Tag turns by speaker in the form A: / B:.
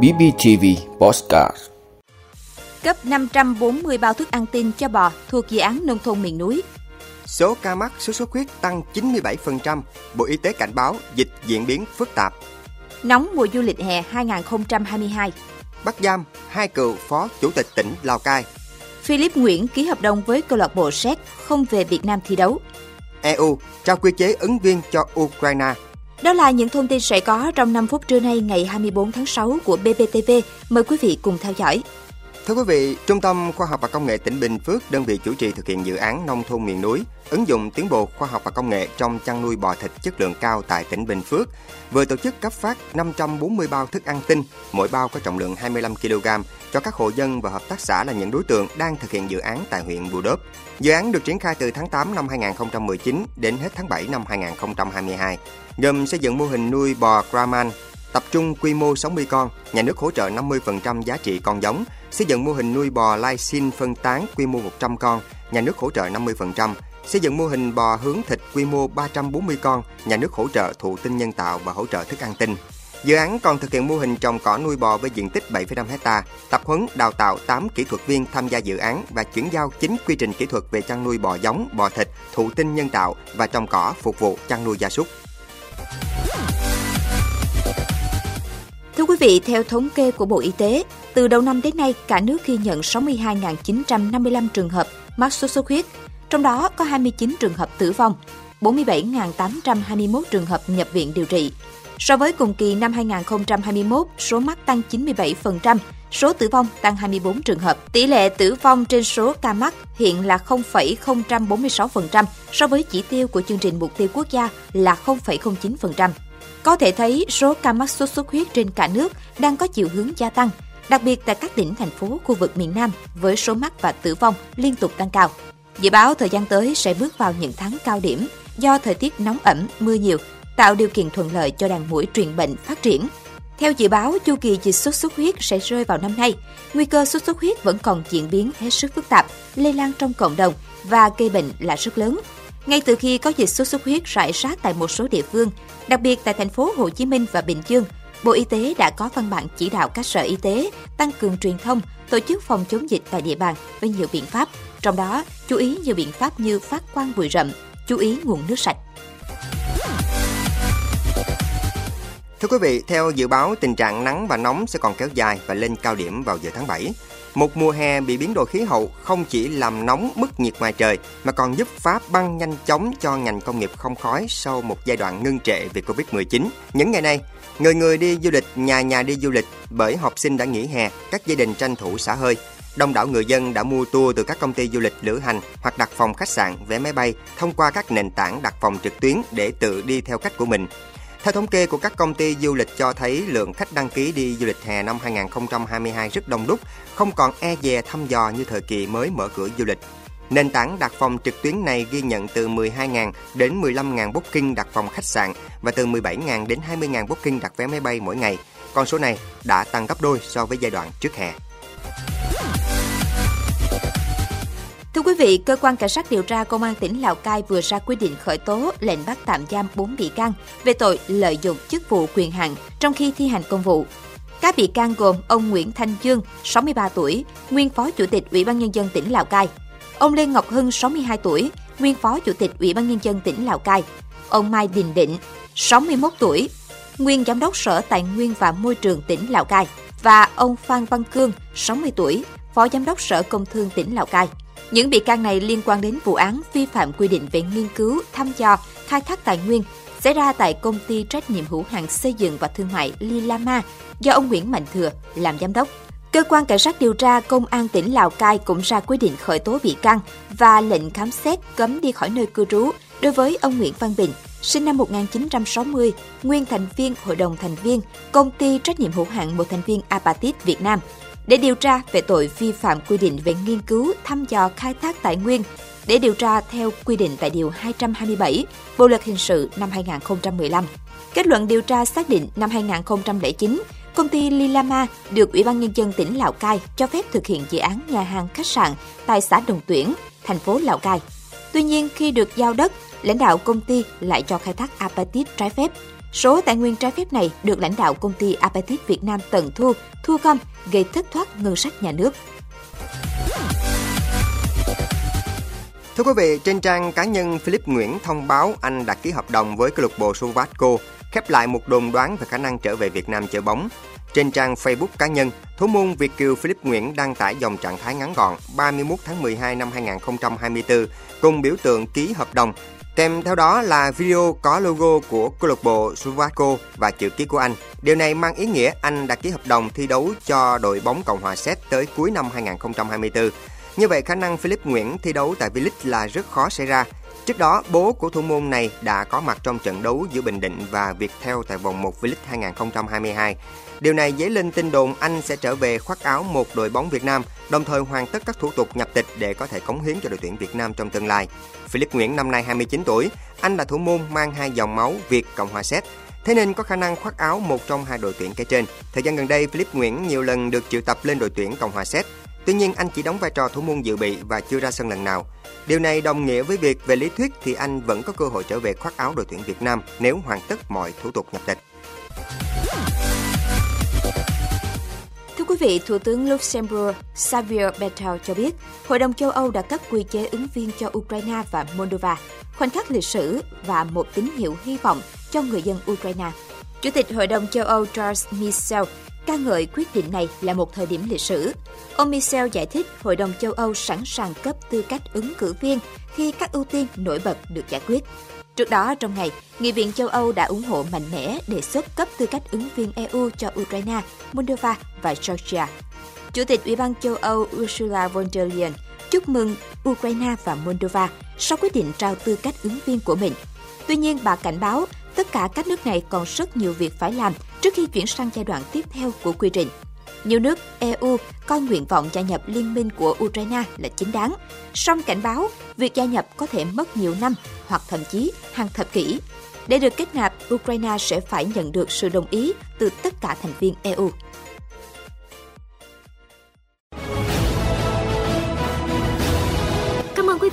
A: BBTV Postcard
B: Cấp 540 bao thức ăn tin cho bò thuộc dự án nông thôn miền núi.
C: Số ca mắc sốt xuất huyết tăng 97%, Bộ Y tế cảnh báo dịch diễn biến phức tạp.
B: Nóng mùa du lịch hè 2022.
C: Bắt giam hai cựu phó chủ tịch tỉnh Lào Cai.
B: Philip Nguyễn ký hợp đồng với câu lạc bộ Séc không về Việt Nam thi đấu.
C: EU trao quy chế ứng viên cho Ukraine.
B: Đó là những thông tin sẽ có trong 5 phút trưa nay ngày 24 tháng 6 của BBTV. Mời quý vị cùng theo dõi.
C: Thưa quý vị, Trung tâm Khoa học và Công nghệ tỉnh Bình Phước, đơn vị chủ trì thực hiện dự án nông thôn miền núi, ứng dụng tiến bộ khoa học và công nghệ trong chăn nuôi bò thịt chất lượng cao tại tỉnh Bình Phước, vừa tổ chức cấp phát 540 bao thức ăn tinh, mỗi bao có trọng lượng 25 kg cho các hộ dân và hợp tác xã là những đối tượng đang thực hiện dự án tại huyện Bù Đốp. Dự án được triển khai từ tháng 8 năm 2019 đến hết tháng 7 năm 2022, gồm xây dựng mô hình nuôi bò Brahman tập trung quy mô 60 con, nhà nước hỗ trợ 50% giá trị con giống, xây dựng mô hình nuôi bò lai xin phân tán quy mô 100 con, nhà nước hỗ trợ 50%, xây dựng mô hình bò hướng thịt quy mô 340 con, nhà nước hỗ trợ thụ tinh nhân tạo và hỗ trợ thức ăn tinh. Dự án còn thực hiện mô hình trồng cỏ nuôi bò với diện tích 7,5 hecta, tập huấn đào tạo 8 kỹ thuật viên tham gia dự án và chuyển giao 9 quy trình kỹ thuật về chăn nuôi bò giống, bò thịt, thụ tinh nhân tạo và trồng cỏ phục vụ chăn nuôi gia súc.
B: Thưa quý vị, theo thống kê của Bộ Y tế, từ đầu năm đến nay, cả nước ghi nhận 62.955 trường hợp mắc sốt xuất huyết, trong đó có 29 trường hợp tử vong, 47.821 trường hợp nhập viện điều trị. So với cùng kỳ năm 2021, số mắc tăng 97%, số tử vong tăng 24 trường hợp. Tỷ lệ tử vong trên số ca mắc hiện là 0,046% so với chỉ tiêu của chương trình mục tiêu quốc gia là 0,09%. Có thể thấy số ca mắc sốt xuất huyết trên cả nước đang có chiều hướng gia tăng, đặc biệt tại các tỉnh thành phố khu vực miền Nam với số mắc và tử vong liên tục tăng cao. Dự báo thời gian tới sẽ bước vào những tháng cao điểm do thời tiết nóng ẩm, mưa nhiều, tạo điều kiện thuận lợi cho đàn mũi truyền bệnh phát triển. Theo dự báo, chu kỳ dịch sốt xuất huyết sẽ rơi vào năm nay. Nguy cơ sốt xuất huyết vẫn còn diễn biến hết sức phức tạp, lây lan trong cộng đồng và gây bệnh là rất lớn. Ngay từ khi có dịch sốt xuất huyết rải rác tại một số địa phương, đặc biệt tại thành phố Hồ Chí Minh và Bình Dương, Bộ Y tế đã có văn bản chỉ đạo các sở y tế tăng cường truyền thông, tổ chức phòng chống dịch tại địa bàn với nhiều biện pháp, trong đó chú ý nhiều biện pháp như phát quang bụi rậm, chú ý nguồn nước sạch.
C: Thưa quý vị, theo dự báo, tình trạng nắng và nóng sẽ còn kéo dài và lên cao điểm vào giữa tháng 7. Một mùa hè bị biến đổi khí hậu không chỉ làm nóng mức nhiệt ngoài trời mà còn giúp phá băng nhanh chóng cho ngành công nghiệp không khói sau một giai đoạn ngưng trệ vì Covid-19. Những ngày này, người người đi du lịch, nhà nhà đi du lịch bởi học sinh đã nghỉ hè, các gia đình tranh thủ xả hơi. Đông đảo người dân đã mua tour từ các công ty du lịch lữ hành hoặc đặt phòng khách sạn, vé máy bay thông qua các nền tảng đặt phòng trực tuyến để tự đi theo cách của mình. Theo thống kê của các công ty du lịch cho thấy lượng khách đăng ký đi du lịch hè năm 2022 rất đông đúc, không còn e dè thăm dò như thời kỳ mới mở cửa du lịch. Nền tảng đặt phòng trực tuyến này ghi nhận từ 12.000 đến 15.000 booking đặt phòng khách sạn và từ 17.000 đến 20.000 booking đặt vé máy bay mỗi ngày. Con số này đã tăng gấp đôi so với giai đoạn trước hè.
B: Thưa quý vị, cơ quan cảnh sát điều tra công an tỉnh Lào Cai vừa ra quyết định khởi tố lệnh bắt tạm giam 4 bị can về tội lợi dụng chức vụ quyền hạn trong khi thi hành công vụ. Các bị can gồm ông Nguyễn Thanh Dương, 63 tuổi, nguyên phó chủ tịch Ủy ban nhân dân tỉnh Lào Cai, ông Lê Ngọc Hưng, 62 tuổi, nguyên phó chủ tịch Ủy ban nhân dân tỉnh Lào Cai, ông Mai Đình Định, 61 tuổi, nguyên giám đốc Sở Tài nguyên và Môi trường tỉnh Lào Cai và ông Phan Văn Cương, 60 tuổi, phó giám đốc Sở Công Thương tỉnh Lào Cai. Những bị can này liên quan đến vụ án vi phạm quy định về nghiên cứu, thăm dò, khai thác tài nguyên xảy ra tại công ty trách nhiệm hữu hạn xây dựng và thương mại Lilama do ông Nguyễn Mạnh Thừa làm giám đốc. Cơ quan cảnh sát điều tra công an tỉnh Lào Cai cũng ra quyết định khởi tố bị can và lệnh khám xét cấm đi khỏi nơi cư trú đối với ông Nguyễn Văn Bình, sinh năm 1960, nguyên thành viên hội đồng thành viên công ty trách nhiệm hữu hạn một thành viên Apatit Việt Nam để điều tra về tội vi phạm quy định về nghiên cứu, thăm dò, khai thác tài nguyên để điều tra theo quy định tại Điều 227 Bộ Luật Hình sự năm 2015. Kết luận điều tra xác định năm 2009, công ty Lilama được Ủy ban Nhân dân tỉnh Lào Cai cho phép thực hiện dự án nhà hàng khách sạn tại xã Đồng Tuyển, thành phố Lào Cai. Tuy nhiên, khi được giao đất, lãnh đạo công ty lại cho khai thác apatit trái phép. Số tài nguyên trái phép này được lãnh đạo công ty Apatit Việt Nam tận thu, thu gom, gây thất thoát ngân sách nhà nước.
C: Thưa quý vị, trên trang cá nhân Philip Nguyễn thông báo anh đã ký hợp đồng với câu lạc bộ Sovatco, khép lại một đồn đoán về khả năng trở về Việt Nam chơi bóng. Trên trang Facebook cá nhân, thủ môn Việt kiều Philip Nguyễn đăng tải dòng trạng thái ngắn gọn 31 tháng 12 năm 2024 cùng biểu tượng ký hợp đồng. Kèm theo đó là video có logo của câu lạc bộ Sovatco và chữ ký của anh. Điều này mang ý nghĩa anh đã ký hợp đồng thi đấu cho đội bóng Cộng hòa Séc tới cuối năm 2024. Như vậy, khả năng Philip Nguyễn thi đấu tại V-League là rất khó xảy ra. Trước đó, bố của thủ môn này đã có mặt trong trận đấu giữa Bình Định và Viettel tại vòng 1 V-League 2022. Điều này dấy lên tin đồn anh sẽ trở về khoác áo một đội bóng Việt Nam, đồng thời hoàn tất các thủ tục nhập tịch để có thể cống hiến cho đội tuyển Việt Nam trong tương lai. Philip Nguyễn năm nay 29 tuổi, anh là thủ môn mang hai dòng máu Việt Cộng hòa Séc. Thế nên có khả năng khoác áo một trong hai đội tuyển kể trên. Thời gian gần đây, Philip Nguyễn nhiều lần được triệu tập lên đội tuyển Cộng hòa Séc. Tuy nhiên anh chỉ đóng vai trò thủ môn dự bị và chưa ra sân lần nào. Điều này đồng nghĩa với việc về lý thuyết thì anh vẫn có cơ hội trở về khoác áo đội tuyển Việt Nam nếu hoàn tất mọi thủ tục nhập tịch.
B: Thưa quý vị, Thủ tướng Luxembourg Xavier Bettel cho biết, Hội đồng châu Âu đã cấp quy chế ứng viên cho Ukraine và Moldova, khoảnh khắc lịch sử và một tín hiệu hy vọng cho người dân Ukraine. Chủ tịch Hội đồng châu Âu Charles Michel ca ngợi quyết định này là một thời điểm lịch sử. Ông Michel giải thích Hội đồng châu Âu sẵn sàng cấp tư cách ứng cử viên khi các ưu tiên nổi bật được giải quyết. Trước đó, trong ngày, Nghị viện châu Âu đã ủng hộ mạnh mẽ đề xuất cấp tư cách ứng viên EU cho Ukraine, Moldova và Georgia. Chủ tịch Ủy ban châu Âu Ursula von der Leyen chúc mừng Ukraine và Moldova sau quyết định trao tư cách ứng viên của mình. Tuy nhiên, bà cảnh báo tất cả các nước này còn rất nhiều việc phải làm trước khi chuyển sang giai đoạn tiếp theo của quy trình. Nhiều nước EU coi nguyện vọng gia nhập liên minh của Ukraine là chính đáng, song cảnh báo việc gia nhập có thể mất nhiều năm hoặc thậm chí hàng thập kỷ. Để được kết nạp, Ukraine sẽ phải nhận được sự đồng ý từ tất cả thành viên EU.